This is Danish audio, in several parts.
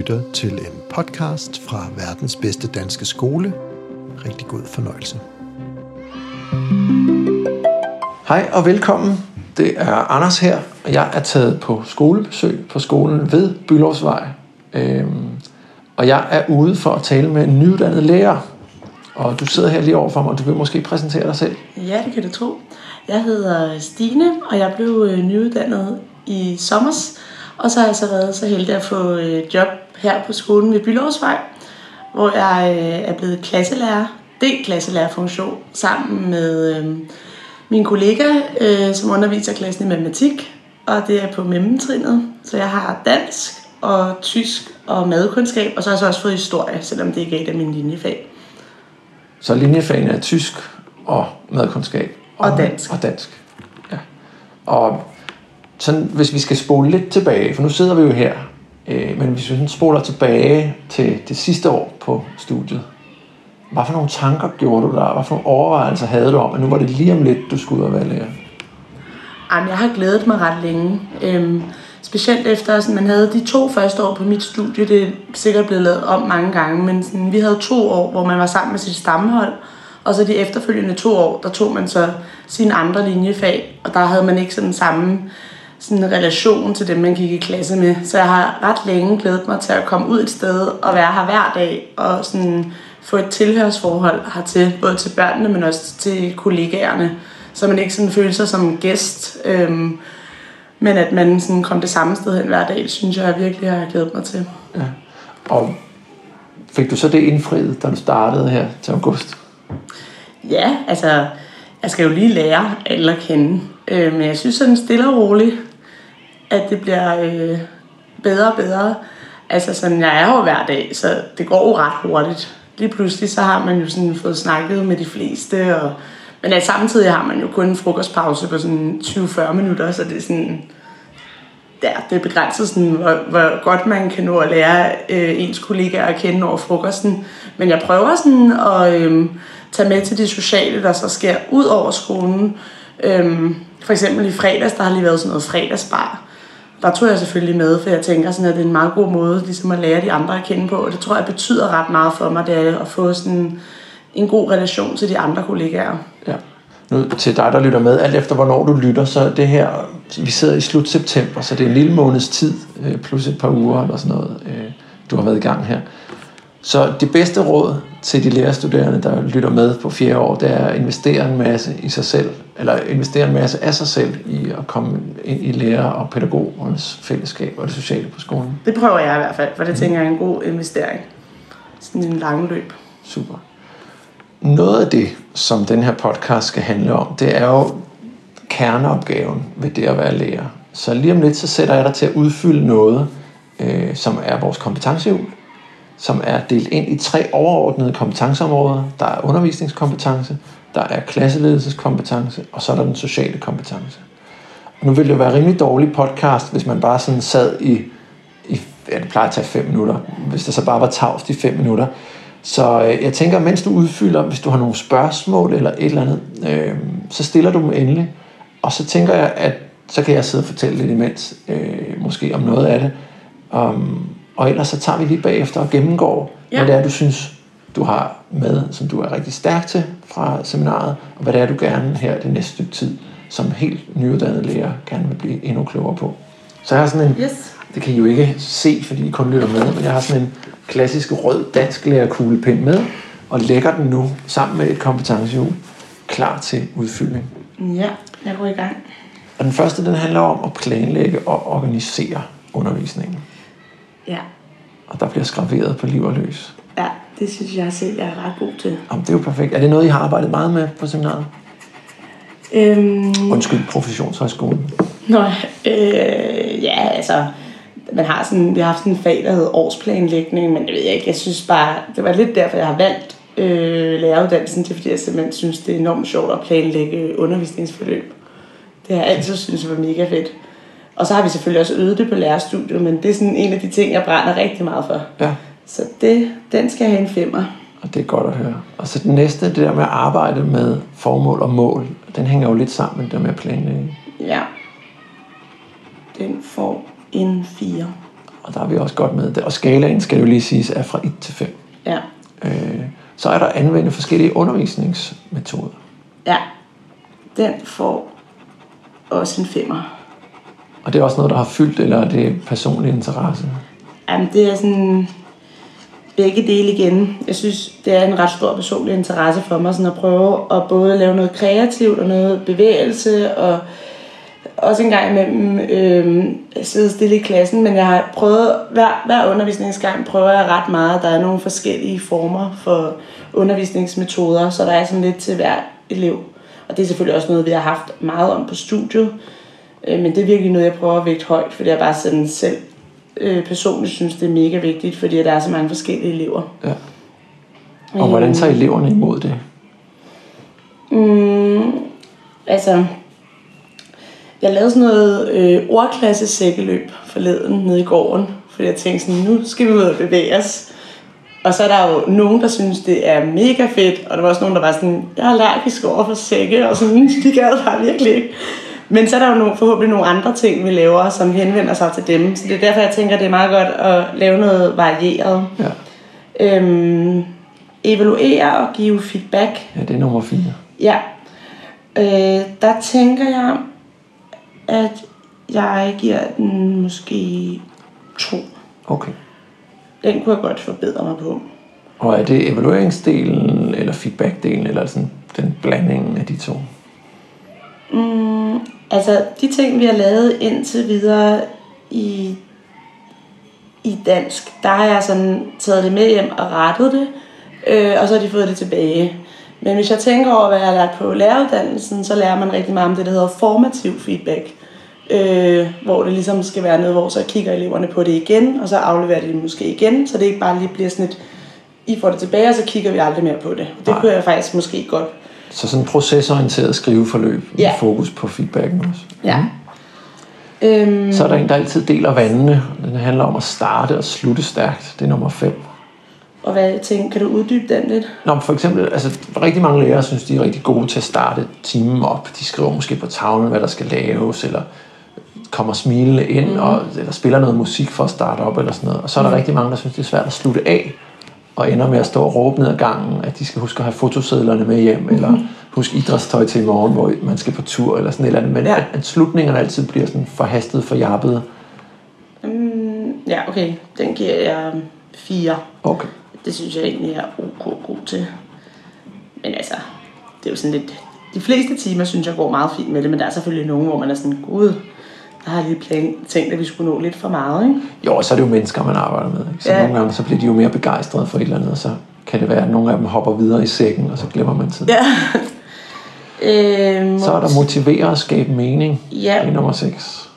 lytter til en podcast fra verdens bedste danske skole. Rigtig god fornøjelse. Hej og velkommen. Det er Anders her, og jeg er taget på skolebesøg på skolen ved Bylovsvej. Øhm, og jeg er ude for at tale med en nyuddannet lærer. Og du sidder her lige overfor mig, og du vil måske præsentere dig selv. Ja, det kan du tro. Jeg hedder Stine, og jeg blev øh, nyuddannet i sommers. Og så har jeg så været så heldig at få øh, job her på skolen ved Bylovsvej, hvor jeg øh, er blevet klasselærer, D-klasselærerfunktion, sammen med øh, min kollega, øh, som underviser klassen i matematik, og det er på mellemtrinnet. Så jeg har dansk og tysk og madkundskab, og så har jeg så også fået historie, selvom det ikke er et af mine linjefag. Så linjefagene er tysk og madkundskab. Og dansk. Og dansk, ja. Og sådan, hvis vi skal spole lidt tilbage, for nu sidder vi jo her, øh, men hvis vi sådan spoler tilbage til det sidste år på studiet, hvad for nogle tanker gjorde du der? Hvad for nogle overvejelser havde du om, at nu var det lige om lidt, du skulle ud og være lærer? Jamen, jeg har glædet mig ret længe. Øhm, specielt efter, at man havde de to første år på mit studie, det er sikkert blevet lavet om mange gange, men sådan, vi havde to år, hvor man var sammen med sit stammehold, og så de efterfølgende to år, der tog man så sine andre linjefag, og der havde man ikke sådan samme sådan en relation til dem, man gik i klasse med. Så jeg har ret længe glædet mig til at komme ud et sted og være her hver dag, og sådan få et tilhørsforhold hertil, både til børnene, men også til kollegaerne, så man ikke sådan føler sig som gæst, øhm, men at man sådan kom det samme sted hen hver dag, synes jeg, jeg virkelig har glædet mig til. Ja. Og fik du så det indfriet, da du startede her til august? Ja, altså, jeg skal jo lige lære alle at kende, øh, men jeg synes sådan stille og roligt, at det bliver øh, bedre og bedre. Altså sådan, jeg er jo hver dag, så det går jo ret hurtigt. Lige pludselig så har man jo sådan fået snakket med de fleste, og, men altså, samtidig har man jo kun en frokostpause på sådan 20-40 minutter, så det er sådan, ja, det er begrænset sådan, hvor, hvor godt man kan nå at lære øh, ens kollegaer at kende over frokosten. Men jeg prøver sådan at øh, tage med til det sociale, der så sker ud over skolen. Øh, for eksempel i fredags, der har lige været sådan noget fredagsbar. Der tog jeg selvfølgelig med, for jeg tænker sådan, at det er en meget god måde ligesom at lære de andre at kende på. Og det tror jeg betyder ret meget for mig, det er at få sådan en god relation til de andre kollegaer. Ja. Nu til dig, der lytter med, alt efter hvornår du lytter, så det her, vi sidder i slut september, så det er en lille måneds tid, øh, plus et par uger eller sådan noget, øh, du har været i gang her. Så det bedste råd til de lærerstuderende, der lytter med på fjerde år, det er at investere en masse i sig selv, eller investere en masse af sig selv i at komme ind i lærer- og pædagogernes fællesskab og det sociale på skolen. Det prøver jeg i hvert fald, for det tænker jeg er en god investering. Sådan en lang løb. Super. Noget af det, som den her podcast skal handle om, det er jo kerneopgaven ved det at være lærer. Så lige om lidt, så sætter jeg dig til at udfylde noget, øh, som er vores kompetencehjul, som er delt ind i tre overordnede kompetenceområder. Der er undervisningskompetence, der er klasseledelseskompetence, og så er der den sociale kompetence. Og nu ville det være rimelig dårlig podcast, hvis man bare sådan sad i, i ja, det plejer at tage fem minutter, hvis der så bare var tavst i fem minutter. Så øh, jeg tænker, mens du udfylder, hvis du har nogle spørgsmål eller et eller andet, øh, så stiller du dem endelig. Og så tænker jeg, at så kan jeg sidde og fortælle lidt imens, øh, måske om noget af det. Um, og ellers så tager vi lige bagefter og gennemgår, ja. hvad det er, du synes, du har med, som du er rigtig stærk til fra seminaret, og hvad det er, du gerne her det næste stykke tid, som helt nyuddannet lærer, gerne vil blive endnu klogere på. Så jeg har sådan en, Yes. det kan I jo ikke se, fordi I kun lytter med, men jeg har sådan en klassisk rød dansk lærerkuglepind med, og lægger den nu sammen med et kompetencehjul, klar til udfyldning. Ja, jeg går i gang. Og den første, den handler om at planlægge og organisere undervisningen. Ja. Og der bliver skraveret på liv og løs. ja, det synes jeg selv, jeg er ret god til. Jamen, det er jo perfekt. Er det noget, I har arbejdet meget med på seminaret? Øhm, Undskyld, professionshøjskolen. Nå, øh, ja, altså, man har sådan, vi har haft sådan en fag, der hedder årsplanlægning, men det ved jeg ikke, jeg synes bare, det var lidt derfor, jeg har valgt øh, læreruddannelsen, det er fordi jeg simpelthen synes, det er enormt sjovt at planlægge undervisningsforløb. Det har jeg altid synes var mega fedt. Og så har vi selvfølgelig også øvet det på lærerstudiet, men det er sådan en af de ting, jeg brænder rigtig meget for. Ja, Så det, den skal have en femmer. og det er godt at høre. Og så den næste, det der med at arbejde med formål og mål, den hænger jo lidt sammen med det der med planlægge. Ja. Den får en 4. Og der er vi også godt med. Og skalaen, skal jo lige siges, er fra 1 til 5. Ja. Øh, så er der anvendt forskellige undervisningsmetoder. Ja. Den får også en femmer. Og det er også noget, der har fyldt, eller er det personlig interesse? Jamen, det er sådan begge dele igen. Jeg synes, det er en ret stor personlig interesse for mig, sådan at prøve at både lave noget kreativt og noget bevægelse, og også en gang imellem øh, sidde stille i klassen, men jeg har prøvet, hver, hver undervisningsgang prøver jeg ret meget. Der er nogle forskellige former for undervisningsmetoder, så der er sådan lidt til hver elev. Og det er selvfølgelig også noget, vi har haft meget om på studiet. Øh, men det er virkelig noget, jeg prøver at vægte højt, fordi jeg bare sådan selv øh, personligt synes, det er mega vigtigt, fordi der er så mange forskellige elever. Ja. Og hvordan tager eleverne imod det? Mm, altså, jeg lavede sådan noget øh, ordklasse sækkeløb forleden nede i gården, fordi jeg tænkte sådan, nu skal vi ud og bevæge os. Og så er der jo nogen, der synes, det er mega fedt, og der var også nogen, der var sådan, jeg er allergisk over for sække, og sådan, de gad bare virkelig ikke. Men så er der jo nogle, forhåbentlig nogle andre ting, vi laver, som henvender sig til dem. Så det er derfor, jeg tænker, det er meget godt at lave noget varieret. Ja, Øhm, evaluere og give feedback. ja det er nummer 4. Ja. Øh, der tænker jeg, at jeg giver den måske to. Okay. Den kunne jeg godt forbedre mig på. Og er det evalueringsdelen, eller feedbackdelen, eller sådan den blanding af de to? Mm, altså, de ting, vi har lavet indtil videre i, i dansk, der har jeg sådan taget det med hjem og rettet det, øh, og så har de fået det tilbage. Men hvis jeg tænker over, hvad jeg har lært på læreruddannelsen, så lærer man rigtig meget om det, der hedder formativ feedback. Øh, hvor det ligesom skal være noget, hvor så kigger eleverne på det igen, og så afleverer de det måske igen, så det ikke bare lige bliver sådan et, I får det tilbage, og så kigger vi aldrig mere på det. Det kunne jeg faktisk måske godt Så sådan et procesorienteret skriveforløb med Ja. fokus på feedbacken også. Ja. Øhm, Så er der en, der altid deler vandene. Den handler om at starte og slutte stærkt. Det er nummer 5. og hvad tænker, kan du uddybe den lidt? Nå, for eksempel, altså rigtig mange lærere synes, de er rigtig gode til at starte timen op. De skriver måske på tavlen, hvad der skal laves, eller kommer smilende ind, mm. og, eller spiller noget musik for at starte op, eller sådan noget. Og så er der mm. rigtig mange, der synes, det er svært at slutte af, og ender med at stå og råbe ned ad gangen, at de skal huske at have fotosedlerne med hjem, mm. eller huske idrætstøj til i morgen, hvor man skal på tur, eller sådan et eller andet. Men Ja. at, at slutningerne altid bliver sådan forhastet, forjappet. Mm, ja, okay. Den giver jeg fire. Okay. Det synes jeg egentlig er ok god til. Men altså, det er jo sådan lidt... De fleste timer synes jeg går meget fint med det, men der er selvfølgelig nogen, hvor man er sådan, gud, der har jeg lige plan- tænkt, at vi skulle nå lidt for meget, ikke? Jo, og så er det jo mennesker, man arbejder med. Ikke? Så Ja. nogle gange så bliver de jo mere begejstrede for et eller andet, og så kan det være, at nogle af dem hopper videre i sækken, og så glemmer man tiden. Ja. øhm, Så er der motivere og skabe mening. Ja. Er nummer 6.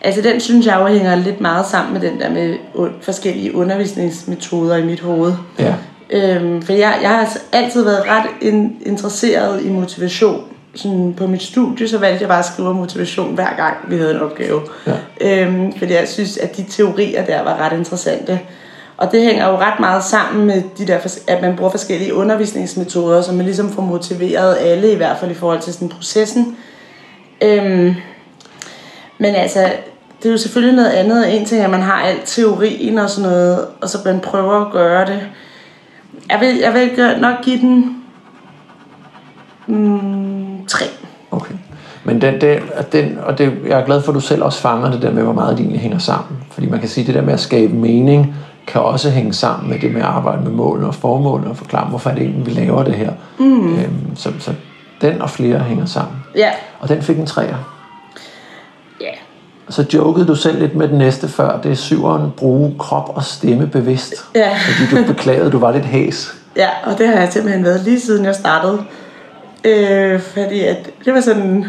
Altså den synes jeg jo hænger lidt meget sammen med den der med forskellige undervisningsmetoder i mit hoved. Ja. Øhm, for jeg, jeg har altid været ret in, interesseret i motivation. Sådan på mit studie, så valgte jeg bare at skrive om motivation hver gang, vi havde en opgave. Ja. Øhm, fordi jeg synes, at de teorier der var ret interessante. Og det hænger jo ret meget sammen med de der, at man bruger forskellige undervisningsmetoder, så man ligesom får motiveret alle, i hvert fald i forhold til sådan processen. Øhm, men altså, det er jo selvfølgelig noget andet. En ting er, at man har alt teorien og sådan noget, og så man prøver at gøre det. Jeg vil, jeg vil nok give den mm, 3. Okay. Men den, den, og den, og det, jeg er glad for, at du selv også fanger det der med, hvor meget det egentlig hænger sammen. Fordi man kan sige, at det der med at skabe mening, kan også hænge sammen med det med at arbejde med målene og formålene og forklare, hvorfor er det egentlig, vi laver det her. Mm. Øhm, så, så den og flere hænger sammen. Ja. Og den fik en træer. Og så jokede du selv lidt med den næste før. Det er syveren, bruge krop og stemme bevidst. Ja. Fordi du beklagede, du var lidt hæs. Ja, og det har jeg simpelthen været lige siden jeg startede. Øh, fordi at det var sådan...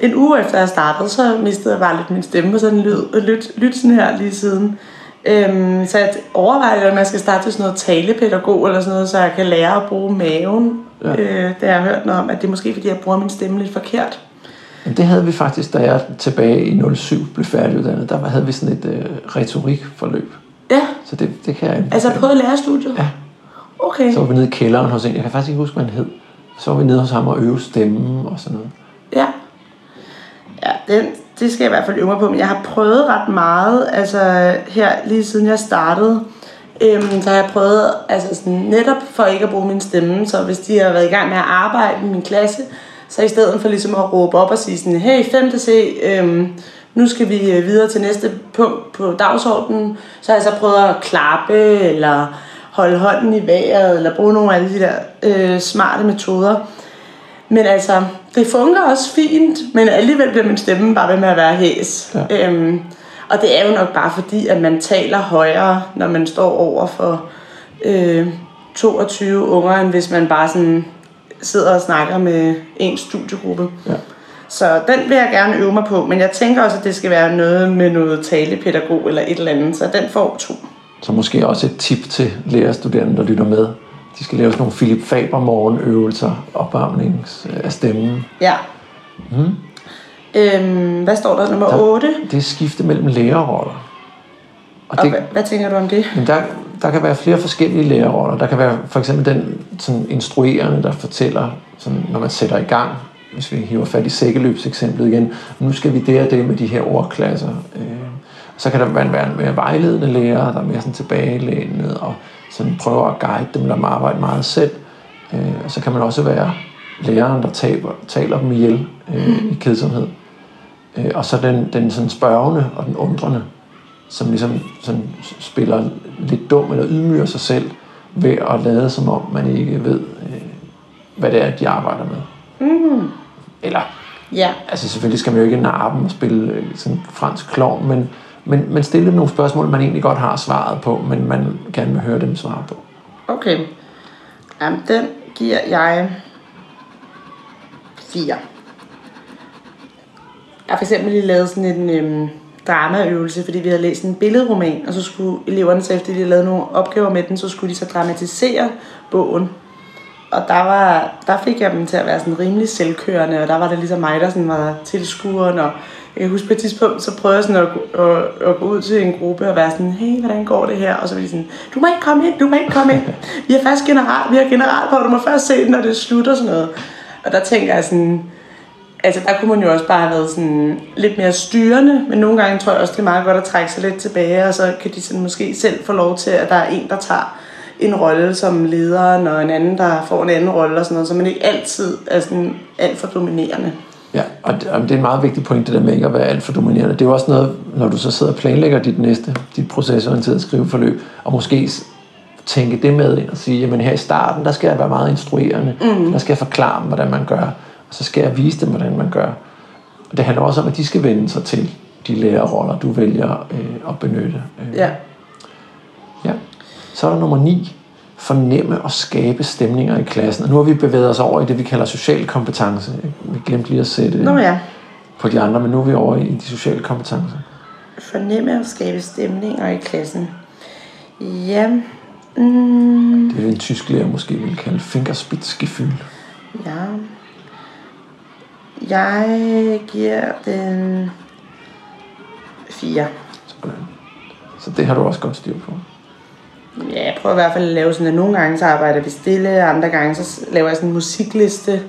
En uge efter jeg startede, så mistede jeg bare lidt min stemme, og sådan lyd, lyt, lyt sådan her lige siden. Øhm, så jeg overvejede, om jeg skal starte til sådan noget talepædagog eller sådan noget, så jeg kan lære at bruge maven. Ja. Øh, det har jeg hørt noget om, at det er måske fordi, jeg bruger min stemme lidt forkert. Det havde vi faktisk, da jeg tilbage i 07 blev færdiguddannet. Der havde vi sådan et øh, retorikforløb. Ja, Så det, det kan jeg altså på lærerstudiet? Ja. Okay. Så var vi nede i kælderen hos en. Jeg kan faktisk ikke huske, hvad han hed. Så var vi nede hos ham og øve stemmen og sådan noget. Ja. den, det skal jeg i hvert fald øve mig på, men jeg har prøvet ret meget, altså her lige siden jeg startede, øhm, så har jeg prøvet, altså sådan, netop for ikke at bruge min stemme, så hvis de har været i gang med at arbejde i min klasse, så i stedet for ligesom at råbe op og sige sådan, hey 5. C, øhm, nu skal vi øh, videre til næste punkt på dagsordenen, så har jeg så prøvet at klappe, eller holde hånden i vejret, eller bruge nogle af alle de der øh, smarte metoder. Men altså, det fungerer også fint, men alligevel bliver min stemme bare ved med at være hæs. Ja. Øhm, og det er jo nok bare fordi, at man taler højere, når man står over for øh, 22 unger, end hvis man bare sådan sidder og snakker med en studiegruppe. Ja. Så den vil jeg gerne øve mig på, men jeg tænker også, at det skal være noget med noget talepædagog eller et eller andet, så den får to. Så måske også et tip til lærerstuderende, der lytter med. De skal lave sådan nogle Philip Faber morgenøvelser, opvarmning af stemmen. Ja. Mm. Øhm, hvad står der? Nummer der, 8? Det er skifte mellem lærerroller. Og, og det, hvad, hvad tænker du om det? Men der, der kan være flere forskellige lærerroller. Der kan være for eksempel den sådan, instruerende, der fortæller, sådan, når man sætter i gang, hvis vi hiver fat i sækkeløbseksemplet igen, nu skal vi det og det med de her ordklasser. Øh, så kan der være en mere vejledende lærer, der er mere sådan tilbagelænet og sådan prøver at guide dem, der arbejde meget selv. Øh, og så kan man også være læreren, der taber, taler dem ihjel øh, i kedsomhed. Øh, og så den, den sådan spørgende og den undrende, som ligesom sådan spiller lidt dum eller ydmyger sig selv ved at lade som om man ikke ved, øh, hvad det er, de arbejder med. Mm. Eller, ja. altså selvfølgelig skal man jo ikke narre dem og spille øh, sådan fransk klovn, men, men, men stille nogle spørgsmål, man egentlig godt har svaret på, men man gerne vil høre dem svare på. Okay. Jamen, den giver jeg 4. Jeg har for eksempel lige lavet sådan en øhm, dramaøvelse, fordi vi havde læst en billedroman, og så skulle eleverne, så efter de havde lavet nogle opgaver med den, så skulle de så dramatisere bogen. Og der, var, der fik jeg dem til at være sådan rimelig selvkørende, og der var det ligesom mig, der sådan var tilskueren, og jeg kan huske på et tidspunkt, så prøvede jeg sådan at, at, at, gå ud til en gruppe og være sådan, hey, hvordan går det her? Og så var de sådan, du må ikke komme ind, du må ikke komme ind. Vi har faktisk general, vi har general på, du må først se den, når det slutter sådan noget. Og der tænker jeg sådan, altså der kunne man jo også bare have været sådan lidt mere styrende, men nogle gange tror jeg også, det er meget godt at trække sig lidt tilbage, og så kan de sådan måske selv få lov til, at der er en, der tager en rolle som lederen, og en anden, der får en anden rolle og sådan noget, så man ikke altid er sådan alt for dominerende. Ja, og det, og det er en meget vigtig point, det der med ikke at være alt for dominerende. Det er jo også noget, når du så sidder og planlægger dit næste, dit procesorienterede skriveforløb, og måske tænke det med ind og sige, jamen her i starten, der skal jeg være meget instruerende. Mm. Der skal jeg forklare dem, hvordan man gør. Så skal jeg vise dem, hvordan man gør. Og det handler også om, at de skal vende sig til de lærerroller, du vælger øh, at benytte. Øh. Ja. Ja. Så er der nummer 9. Fornemme og skabe stemninger i klassen. Og nu har vi bevæget os over i det, vi kalder social kompetence. Vi glemte lige at sætte Nå, ja. på de andre, men nu er vi over i de sociale kompetencer. Fornemme og skabe stemninger i klassen. Ja. Mm. Det er en tysk lærer måske vil kalde Fingerspitzgefühl. Ja. Jeg giver den 4. Sådan. Så det har du også godt styr på. Ja, jeg prøver i hvert fald at lave sådan, at nogle gange så arbejder vi stille, andre gange så laver jeg sådan en musikliste.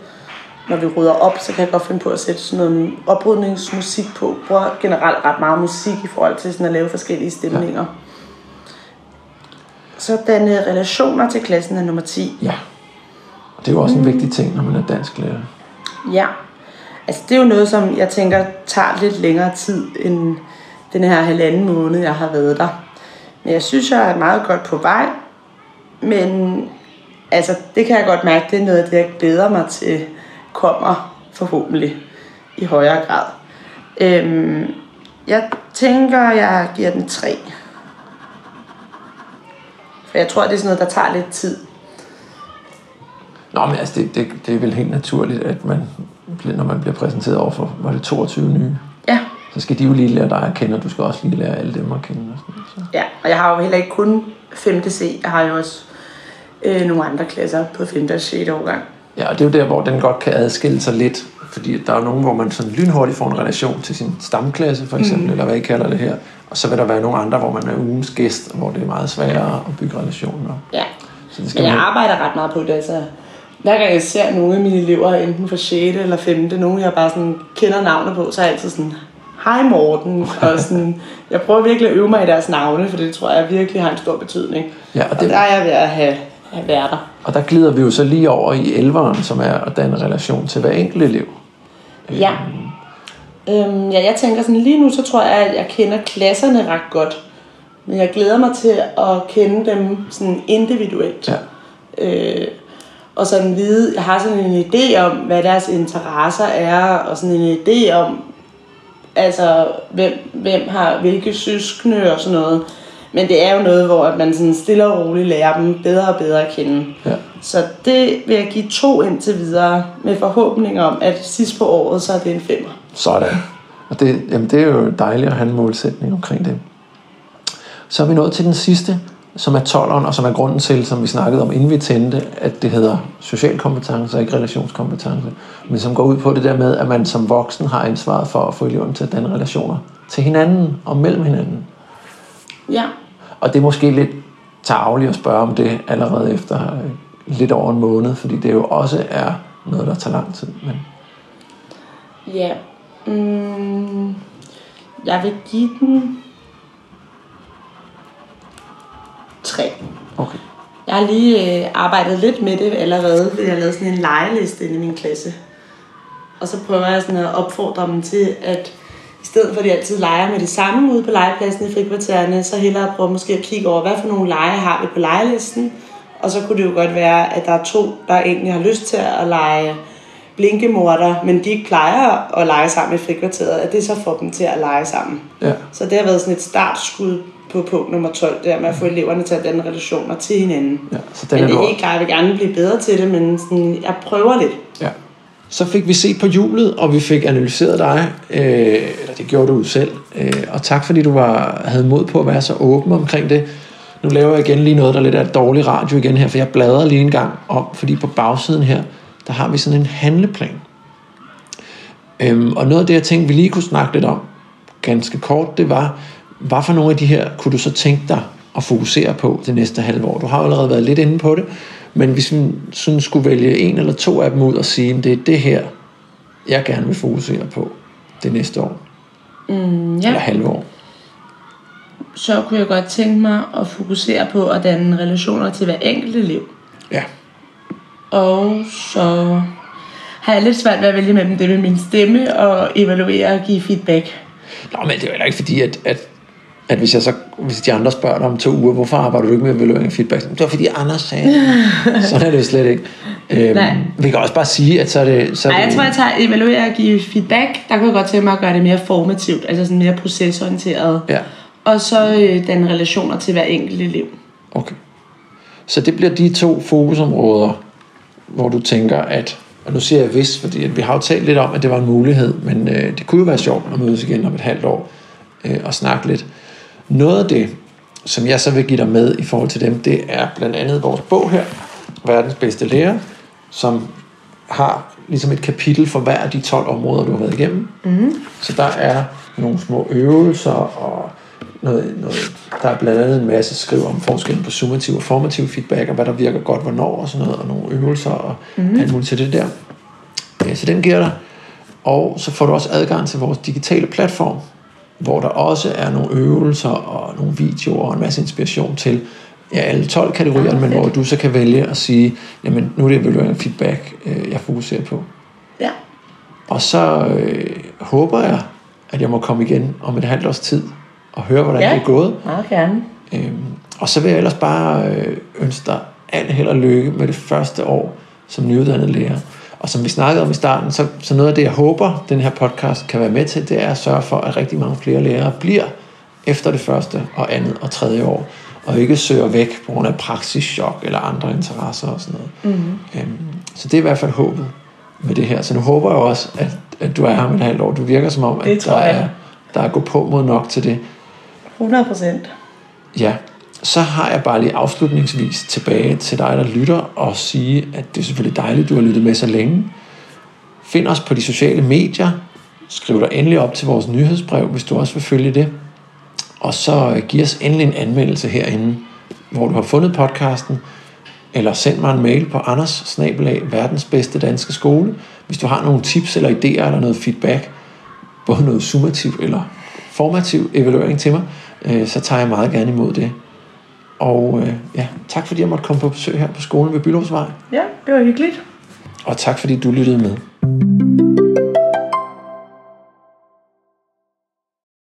Når vi rydder op, så kan jeg godt finde på at sætte sådan noget oprydningsmusik på. Jeg bruger generelt ret meget musik i forhold til sådan at lave forskellige stemninger. Ja. Så den relationer til klassen er nummer 10. Ja. Og det er jo også en mm. vigtig ting, når man er dansk lærer. Ja. Altså det er jo noget, som jeg tænker tager lidt længere tid end den her halvanden måned, jeg har været der. Men jeg synes, jeg er meget godt på vej. Men altså, det kan jeg godt mærke, det er noget af det, jeg glæder mig til, kommer forhåbentlig i højere grad. Øhm, jeg tænker, jeg giver den 3. For jeg tror, det er sådan noget, der tager lidt tid. Nå, men altså, det, det, det er vel helt naturligt, at man, når man bliver præsenteret over for, var det 22 nye? Ja. Så skal de jo lige lære dig at kende, og du skal også lige lære alle dem at kende. Og sådan, så. Ja, og jeg har jo heller ikke kun 5. C, jeg har jo også øh, nogle andre klasser på 5. og 6. årgang. Ja, og det er jo der, hvor den godt kan adskille sig lidt, fordi der er nogen, hvor man sådan lynhurtigt får en relation til sin stamklasse, for eksempel, mm. eller hvad I kalder det her. Og så vil der være nogle andre, hvor man er ugens gæst, hvor det er meget sværere at bygge relationer. Ja, så det skal Men jeg man... arbejder ret meget på det, altså hver gang jeg ser nogle af mine elever, enten fra 6. eller 5. nogen jeg bare sådan kender navnet på, så er jeg altid sådan, hej Morten, og sådan, jeg prøver virkelig at øve mig i deres navne, for det tror jeg virkelig har en stor betydning. Ja, og det- og der er jeg ved at have, have været der. Og der glider vi jo så lige over i elveren, som er at danne relation til hver enkelt elev. Ja. Øhm, ja, jeg tænker sådan, lige nu så tror jeg, at jeg kender klasserne ret godt. Men jeg glæder mig til at kende dem sådan individuelt. Ja. Øh, og sådan vide, jeg har sådan en idé om, hvad deres interesser er, og sådan en idé om, altså, hvem, hvem har hvilke søskende og sådan noget. Men det er jo noget, hvor at man sådan stille og roligt lærer dem bedre og bedre at kende. Ja. Så det vil jeg give to indtil videre, med forhåbning om, at sidst på året, så er det en femmer. Sådan. Og det, jamen det er jo dejligt at have en målsætning omkring det. Så er vi nået til den sidste, som er 12'eren, og som er grunden til, som vi snakkede om, inden vi tændte, at det hedder social kompetence og ikke relationskompetence. Men som går ud på det der med, at man som voksen har ansvaret for at få eleverne til at danne relationer til hinanden og mellem hinanden. Ja, Og det er måske lidt tageligt at spørge om det allerede efter lidt over en måned, fordi det jo også er noget, der tager lang tid. Men ja. Mm, jeg vil give den tre. okay. Jeg har lige øh, arbejdet lidt med det allerede, fordi jeg har lavet sådan en lejeliste inde i min klasse. Og så prøver jeg sådan at opfordre dem til, at i stedet for at de altid leger med det samme ude på legepladsen i frikvartererne, så hellere prøve måske at kigge over, hvad for nogle lege har vi på lejelisten. Og så kunne det jo godt være, at der er to, der egentlig har lyst til at lege blinkemorder, men de ikke plejer at lege sammen i frikvarteret, at det så får dem til at lege sammen. Ja. Så det har været sådan et startskud på punkt nummer 12, der med at få eleverne til at danne relationer til hinanden. Ja, så den Men er det er helt klart, jeg vil gerne blive bedre til det, men sådan, jeg prøver lidt. Ja. Så fik vi set på hjulet, og vi fik analyseret dig, øh, eller det gjorde du selv, øh, og tak fordi du var, havde mod på at være så åben omkring det. Nu laver jeg igen lige noget, der lidt er dårlig radio igen her, for jeg bladrer lige en gang om, fordi på bagsiden her, der har vi sådan en handleplan. Øhm, og noget af det, jeg tænkte, vi lige kunne snakke lidt om, ganske kort, det var, hvad for nogle af de her kunne du så tænke dig at fokusere på det næste halve år? Du har allerede været lidt inde på det, men hvis vi sådan skulle vælge en eller to af dem ud og sige, det er det her, jeg gerne vil fokusere på det næste år, Mm, eller ja. halve år. Så kunne jeg godt tænke mig at fokusere på at danne relationer til hver enkelt elev. Ja. Og så har jeg lidt svært ved at vælge mellem det med min stemme og evaluere og give feedback. Nå, men det er jo heller ikke fordi, at, at, at hvis, jeg så, hvis de andre spørger dig om to uger, hvorfor arbejder du ikke med evaluering og feedback? Det var fordi Anders sagde det. Sådan er det jo slet ikke. Øhm, Nej. vi kan også bare sige, at så er det... Så er Ej, jeg det, tror, jeg tager evaluere og give feedback. Der kunne jeg godt tænke mig at gøre det mere formativt, altså sådan mere procesorienteret. Ja, Og så øh, danne relationer til hver enkelt elev. okay. Så det bliver de to fokusområder, hvor du tænker, at... Og nu siger jeg hvis, fordi at vi har jo talt lidt om, at det var en mulighed, men øh, det kunne jo være sjovt at mødes igen om et halvt år øh, og snakke lidt. Noget af det, som jeg så vil give dig med i forhold til dem, det er blandt andet vores bog her, Verdens bedste lærer, som har ligesom et kapitel for hver af de 12 områder, du har været igennem. Mm. Så der er nogle små øvelser, og noget, noget, der er blandt andet en masse skriv om forskellen på summativ og formativ feedback, og hvad der virker godt, hvornår og sådan noget, og nogle øvelser og mm. alt muligt til det der. Ja, så den giver dig. Og så får du også adgang til vores digitale platform, hvor der også er nogle øvelser og nogle videoer og en masse inspiration til ja, alle 12 kategorier, men hvor du så kan vælge at sige, jamen nu er det evaluering feedback, øh, jeg fokuserer på. Ja. Og så øh, håber jeg, at jeg må komme igen om et halvt års tid og høre, hvordan Ja. det er gået. Meget gerne. Øhm, og så vil jeg ellers bare øh, ønske dig alt held og lykke med det første år som nyuddannet lærer. Og som vi snakkede om i starten, så, så noget af det, jeg håber, den her podcast kan være med til, det er at sørge for, at rigtig mange flere lærere bliver efter det første og andet og tredje år, og ikke søger væk på grund af praksischok eller andre interesser og sådan noget. Mm-hmm. Øhm, så det er i hvert fald håbet med det her. Så nu håber jeg også, at, at du er her om et halvt år. Du virker som om, at der er, der er gået på mod nok til det. 100 procent. Ja, så har jeg bare lige afslutningsvis tilbage til dig, der lytter, og sige, at det er selvfølgelig dejligt, du har lyttet med så længe. Find os på de sociale medier. Skriv dig endelig op til vores nyhedsbrev, hvis du også vil følge det. Og så øh, giv os endelig en anmeldelse herinde, hvor du har fundet podcasten. eller send mig en mail på anders verdens bedste danske skole, hvis du har nogle tips eller idéer eller noget feedback, både noget summativ eller formativ evaluering til mig, øh, så tager jeg meget gerne imod det. Og øh, ja, tak fordi jeg måtte komme på besøg her på skolen ved Bylumsvej. Ja, det var hyggeligt. Og tak fordi du lyttede med.